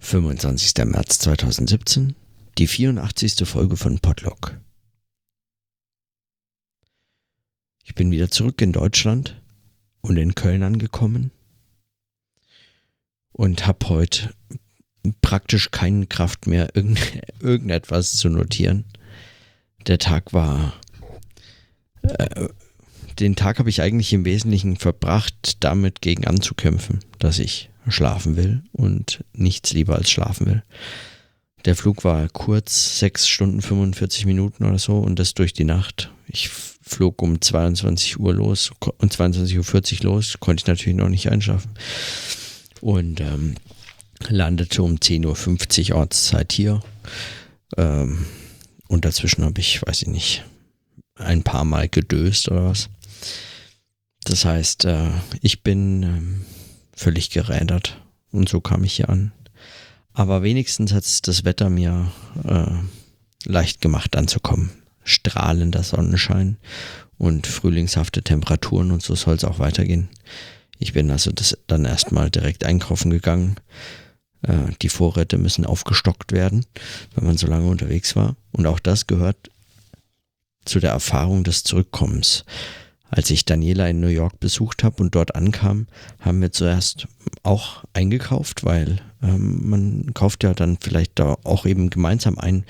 25. März 2017, die 84. Folge von Podlog. Ich bin wieder zurück in Deutschland und in Köln angekommen und habe heute praktisch keine Kraft mehr, irgend, irgendetwas zu notieren. Der Tag war. Äh, den Tag habe ich eigentlich im Wesentlichen verbracht, damit gegen anzukämpfen, dass ich schlafen will und nichts lieber als schlafen will. Der Flug war kurz, 6 Stunden 45 Minuten oder so und das durch die Nacht. Ich flog um 22 Uhr los und 22.40 Uhr los, konnte ich natürlich noch nicht einschlafen. Und ähm, landete um 10.50 Uhr Ortszeit hier. Ähm, und dazwischen habe ich, weiß ich nicht, ein paar Mal gedöst oder was. Das heißt, äh, ich bin ähm, völlig gerädert. Und so kam ich hier an. Aber wenigstens hat es das Wetter mir äh, leicht gemacht anzukommen. Strahlender Sonnenschein und frühlingshafte Temperaturen und so soll es auch weitergehen. Ich bin also das dann erstmal direkt einkaufen gegangen. Äh, die Vorräte müssen aufgestockt werden, wenn man so lange unterwegs war. Und auch das gehört zu der Erfahrung des Zurückkommens. Als ich Daniela in New York besucht habe und dort ankam, haben wir zuerst auch eingekauft, weil ähm, man kauft ja dann vielleicht da auch eben gemeinsam ein,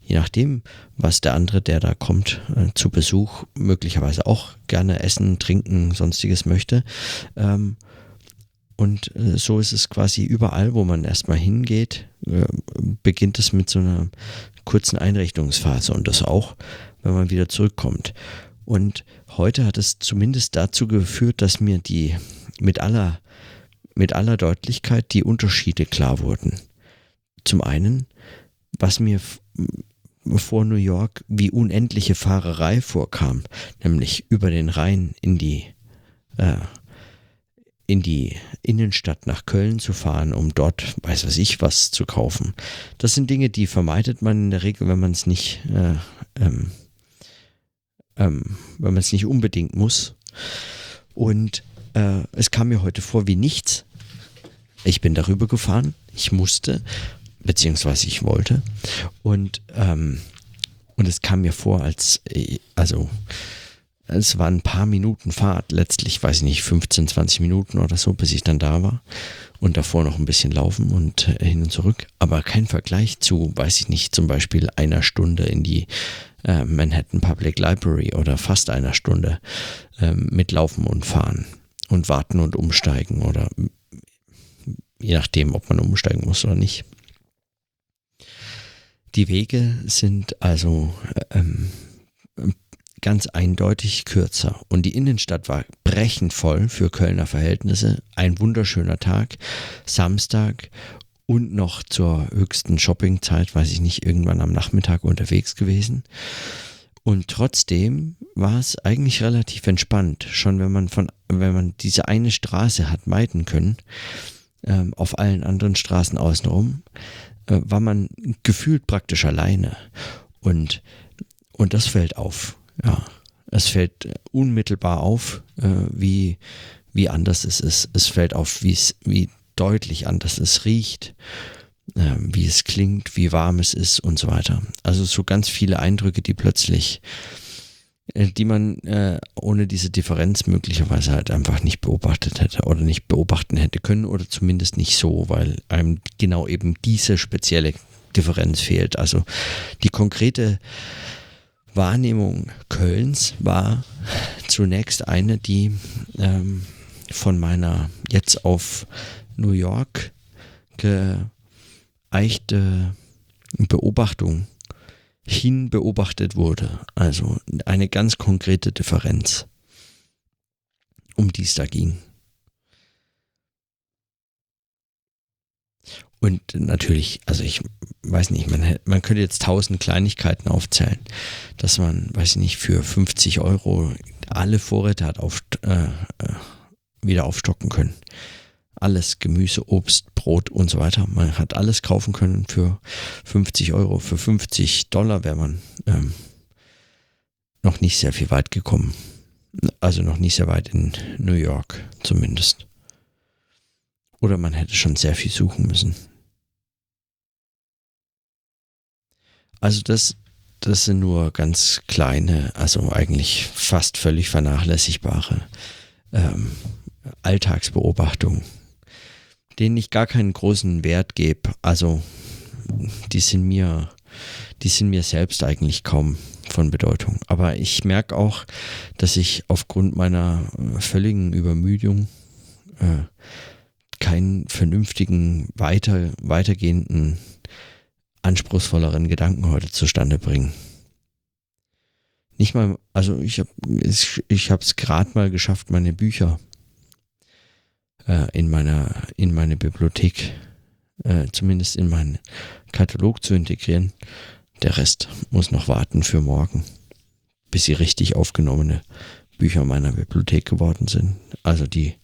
je nachdem, was der andere, der da kommt, äh, zu Besuch möglicherweise auch gerne essen, trinken, sonstiges möchte. Ähm, und äh, so ist es quasi überall, wo man erstmal hingeht, äh, beginnt es mit so einer kurzen Einrichtungsphase und das auch, wenn man wieder zurückkommt. Und heute hat es zumindest dazu geführt, dass mir die mit aller, mit aller Deutlichkeit die Unterschiede klar wurden. Zum einen, was mir vor New York wie unendliche Fahrerei vorkam, nämlich über den Rhein in die äh, in die Innenstadt nach Köln zu fahren, um dort, weiß was ich, was zu kaufen. Das sind Dinge, die vermeidet man in der Regel, wenn man es nicht äh, ähm, ähm, wenn man es nicht unbedingt muss. Und äh, es kam mir heute vor wie nichts. Ich bin darüber gefahren, ich musste, beziehungsweise ich wollte. Und, ähm, und es kam mir vor, als, äh, also, es waren ein paar Minuten Fahrt, letztlich, weiß ich nicht, 15, 20 Minuten oder so, bis ich dann da war. Und davor noch ein bisschen laufen und äh, hin und zurück. Aber kein Vergleich zu, weiß ich nicht, zum Beispiel einer Stunde in die äh, Manhattan Public Library oder fast einer Stunde äh, mit Laufen und Fahren und Warten und Umsteigen oder je nachdem, ob man umsteigen muss oder nicht. Die Wege sind also ähm, ganz eindeutig kürzer und die Innenstadt war brechend voll für Kölner Verhältnisse. Ein wunderschöner Tag, Samstag und noch zur höchsten Shoppingzeit, weiß ich nicht, irgendwann am Nachmittag unterwegs gewesen. Und trotzdem war es eigentlich relativ entspannt, schon wenn man von, wenn man diese eine Straße hat meiden können, ähm, auf allen anderen Straßen außenrum, äh, war man gefühlt praktisch alleine. Und, und das fällt auf, ja. Es fällt unmittelbar auf, äh, wie, wie anders es ist. Es fällt auf, wie es, wie deutlich anders es riecht, äh, wie es klingt, wie warm es ist und so weiter. Also so ganz viele Eindrücke, die plötzlich, äh, die man äh, ohne diese Differenz möglicherweise halt einfach nicht beobachtet hätte oder nicht beobachten hätte können oder zumindest nicht so, weil einem genau eben diese spezielle Differenz fehlt. Also die konkrete Wahrnehmung Kölns war zunächst eine, die ähm, von meiner jetzt auf New York geeichte Beobachtung hin beobachtet wurde. Also eine ganz konkrete Differenz, um die es da ging. Und natürlich, also ich weiß nicht, man, man könnte jetzt tausend Kleinigkeiten aufzählen, dass man, weiß ich nicht, für 50 Euro alle Vorräte hat auf, äh, äh, wieder aufstocken können alles Gemüse, Obst, Brot und so weiter. Man hat alles kaufen können für 50 Euro. Für 50 Dollar wäre man ähm, noch nicht sehr viel weit gekommen. Also noch nicht sehr weit in New York zumindest. Oder man hätte schon sehr viel suchen müssen. Also das, das sind nur ganz kleine, also eigentlich fast völlig vernachlässigbare ähm, Alltagsbeobachtungen, denen ich gar keinen großen Wert gebe. Also die sind mir, die sind mir selbst eigentlich kaum von Bedeutung. Aber ich merke auch, dass ich aufgrund meiner äh, völligen Übermüdung äh, keinen vernünftigen, weiter, weitergehenden, anspruchsvolleren Gedanken heute zustande bringen. Nicht mal, also ich habe ich es gerade mal geschafft, meine Bücher äh, in meiner in meine Bibliothek, äh, zumindest in meinen Katalog zu integrieren. Der Rest muss noch warten für morgen, bis sie richtig aufgenommene Bücher meiner Bibliothek geworden sind. Also die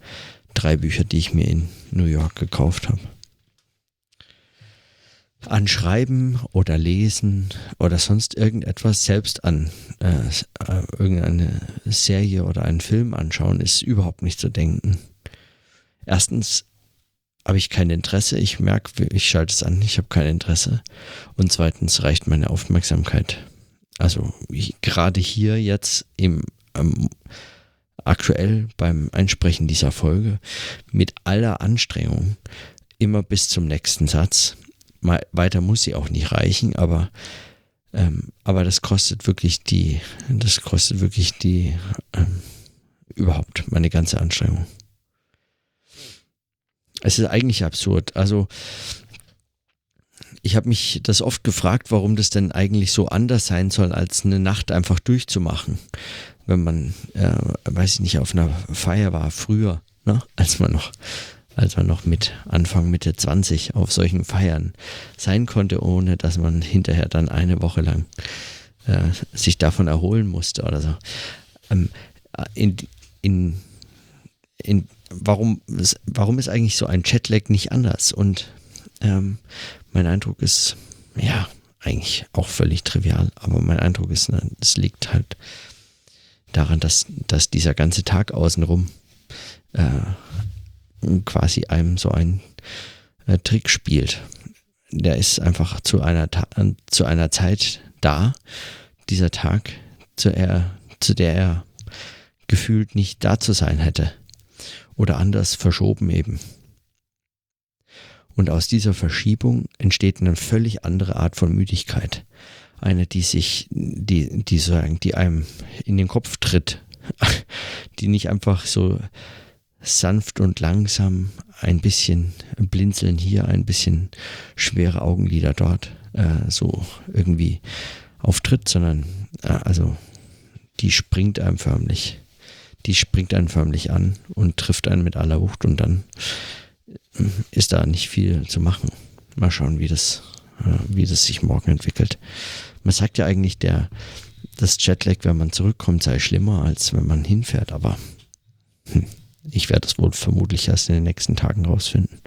drei Bücher, die ich mir in New York gekauft habe. An Schreiben oder Lesen oder sonst irgendetwas selbst an äh, äh, irgendeine Serie oder einen Film anschauen, ist überhaupt nicht zu denken. Erstens habe ich kein Interesse. Ich merke, ich schalte es an, ich habe kein Interesse. Und zweitens reicht meine Aufmerksamkeit. Also ich, gerade hier jetzt im ähm, aktuell beim Einsprechen dieser Folge mit aller Anstrengung immer bis zum nächsten Satz. Mal, weiter muss sie auch nicht reichen, aber ähm, aber das kostet wirklich die, das kostet wirklich die ähm, überhaupt meine ganze Anstrengung. Es ist eigentlich absurd. Also ich habe mich das oft gefragt, warum das denn eigentlich so anders sein soll, als eine Nacht einfach durchzumachen. Wenn man, äh, weiß ich nicht, auf einer Feier war früher, ne? als man noch, als man noch mit Anfang Mitte 20 auf solchen Feiern sein konnte, ohne dass man hinterher dann eine Woche lang äh, sich davon erholen musste oder so. Ähm, in, in, in warum, warum ist eigentlich so ein Chatlag nicht anders? Und ähm, mein Eindruck ist, ja, eigentlich auch völlig trivial, aber mein Eindruck ist, ne, es liegt halt daran, dass, dass dieser ganze Tag außenrum äh, quasi einem so ein äh, Trick spielt. Der ist einfach zu einer, zu einer Zeit da, dieser Tag, zu, er, zu der er gefühlt nicht da zu sein hätte oder anders verschoben eben. Und aus dieser Verschiebung entsteht eine völlig andere Art von Müdigkeit. Eine, die sich, die, die sagen, die einem in den Kopf tritt, die nicht einfach so sanft und langsam ein bisschen blinzeln hier, ein bisschen schwere Augenlider dort, äh, so irgendwie auftritt, sondern äh, also die springt einem förmlich die springt einen förmlich an und trifft einen mit aller Wucht und dann äh, ist da nicht viel zu machen. Mal schauen, wie das, äh, wie das sich morgen entwickelt. Man sagt ja eigentlich, der, das Jetlag, wenn man zurückkommt, sei schlimmer, als wenn man hinfährt, aber hm, ich werde es wohl vermutlich erst in den nächsten Tagen rausfinden.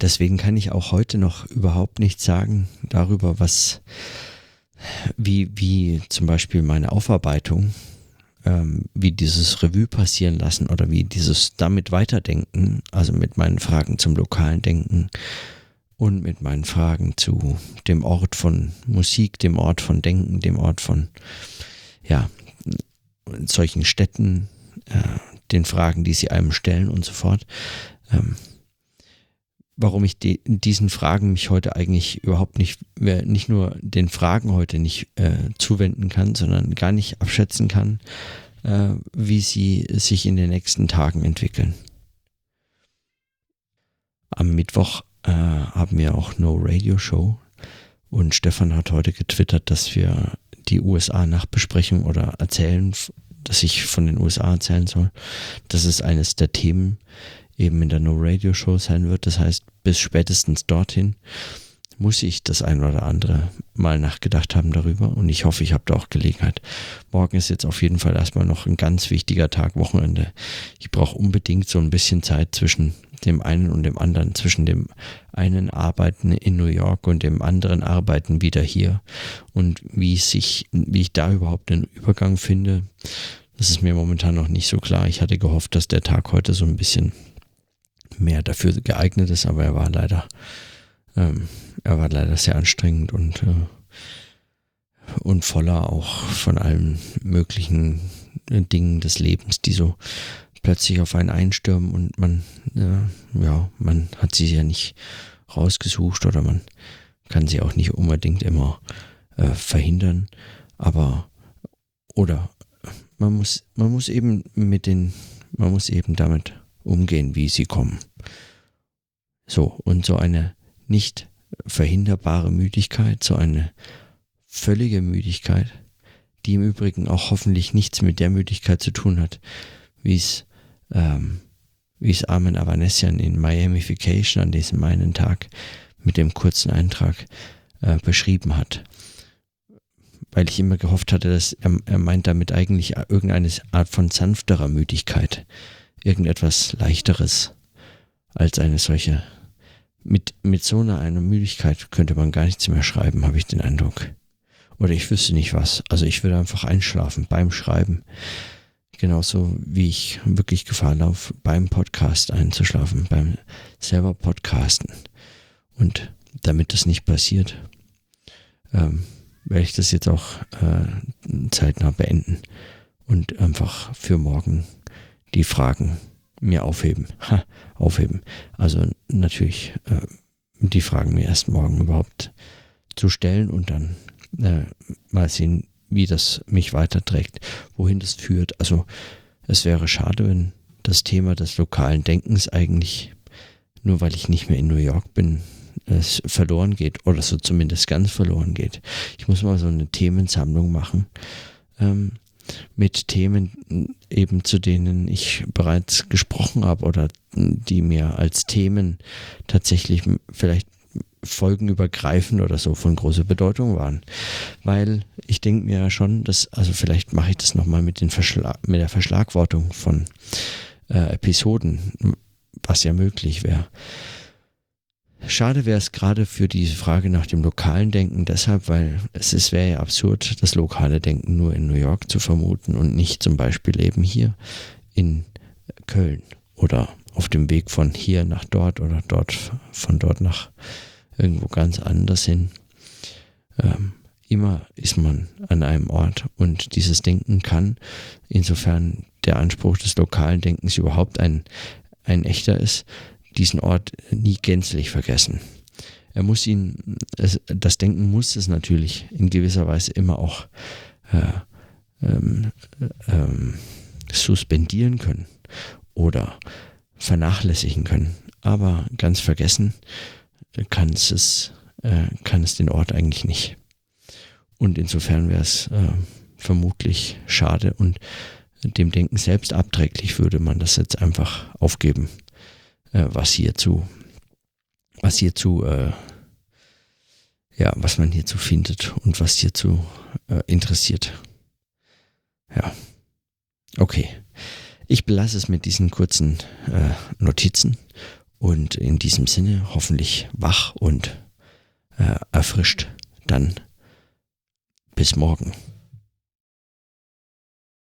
Deswegen kann ich auch heute noch überhaupt nichts sagen darüber, was, wie, wie zum Beispiel meine Aufarbeitung ähm, wie dieses Revue passieren lassen oder wie dieses damit weiterdenken, also mit meinen Fragen zum lokalen Denken und mit meinen Fragen zu dem Ort von Musik, dem Ort von Denken, dem Ort von, ja, solchen Städten, äh, den Fragen, die sie einem stellen und so fort. Ähm, warum ich die, diesen Fragen mich heute eigentlich überhaupt nicht, nicht nur den Fragen heute nicht äh, zuwenden kann, sondern gar nicht abschätzen kann, äh, wie sie sich in den nächsten Tagen entwickeln. Am Mittwoch äh, haben wir auch No Radio Show und Stefan hat heute getwittert, dass wir die USA-Nachbesprechung oder erzählen, dass ich von den USA erzählen soll. Das ist eines der Themen, eben in der No Radio Show sein wird. Das heißt, bis spätestens dorthin muss ich das ein oder andere mal nachgedacht haben darüber und ich hoffe, ich habe da auch Gelegenheit. Morgen ist jetzt auf jeden Fall erstmal noch ein ganz wichtiger Tag, Wochenende. Ich brauche unbedingt so ein bisschen Zeit zwischen dem einen und dem anderen, zwischen dem einen Arbeiten in New York und dem anderen Arbeiten wieder hier und wie sich, wie ich da überhaupt einen Übergang finde. Das ist mir momentan noch nicht so klar. Ich hatte gehofft, dass der Tag heute so ein bisschen mehr dafür geeignet ist, aber er war leider Ähm, er war leider sehr anstrengend und, äh, und voller auch von allen möglichen äh, Dingen des Lebens, die so plötzlich auf einen einstürmen und man, äh, ja, man hat sie ja nicht rausgesucht oder man kann sie auch nicht unbedingt immer äh, verhindern, aber oder man muss, man muss eben mit den, man muss eben damit umgehen, wie sie kommen. So, und so eine nicht verhinderbare Müdigkeit, so eine völlige Müdigkeit, die im Übrigen auch hoffentlich nichts mit der Müdigkeit zu tun hat, wie es, ähm, wie es Armin Avanesian in Miamification an diesem einen Tag mit dem kurzen Eintrag äh, beschrieben hat. Weil ich immer gehofft hatte, dass er, er meint damit eigentlich irgendeine Art von sanfterer Müdigkeit, irgendetwas leichteres als eine solche mit, mit so einer, einer Müdigkeit könnte man gar nichts mehr schreiben, habe ich den Eindruck. Oder ich wüsste nicht was. Also ich würde einfach einschlafen beim Schreiben. Genauso wie ich wirklich Gefahr laufe, beim Podcast einzuschlafen, beim selber Podcasten. Und damit das nicht passiert, ähm, werde ich das jetzt auch äh, zeitnah beenden und einfach für morgen die Fragen mir aufheben. Ha, aufheben. Also natürlich äh, die Fragen mir erst morgen überhaupt zu stellen und dann äh, mal sehen, wie das mich weiterträgt, wohin das führt. Also es wäre schade, wenn das Thema des lokalen Denkens eigentlich, nur weil ich nicht mehr in New York bin, es verloren geht oder so zumindest ganz verloren geht. Ich muss mal so eine Themensammlung machen. Ähm, mit Themen eben zu denen ich bereits gesprochen habe oder die mir als Themen tatsächlich vielleicht folgenübergreifend oder so von großer Bedeutung waren. Weil ich denke mir ja schon, dass, also vielleicht mache ich das nochmal mit, mit der Verschlagwortung von äh, Episoden, was ja möglich wäre. Schade wäre es gerade für diese Frage nach dem lokalen Denken deshalb, weil es wäre ja absurd, das lokale Denken nur in New York zu vermuten und nicht zum Beispiel eben hier in Köln oder auf dem Weg von hier nach dort oder dort von dort nach irgendwo ganz anders hin. Ähm, immer ist man an einem Ort und dieses Denken kann, insofern der Anspruch des lokalen Denkens überhaupt ein, ein echter ist, diesen Ort nie gänzlich vergessen. Er muss ihn, das Denken muss es natürlich in gewisser Weise immer auch äh, ähm, ähm, suspendieren können oder vernachlässigen können. Aber ganz vergessen kann es, es äh, kann es den Ort eigentlich nicht. Und insofern wäre es äh, vermutlich schade und dem Denken selbst abträglich würde man das jetzt einfach aufgeben äh, was hierzu, was hierzu, äh, ja, was man hierzu findet und was hierzu äh, interessiert. Ja, okay. Ich belasse es mit diesen kurzen äh, Notizen und in diesem Sinne hoffentlich wach und äh, erfrischt. Dann bis morgen.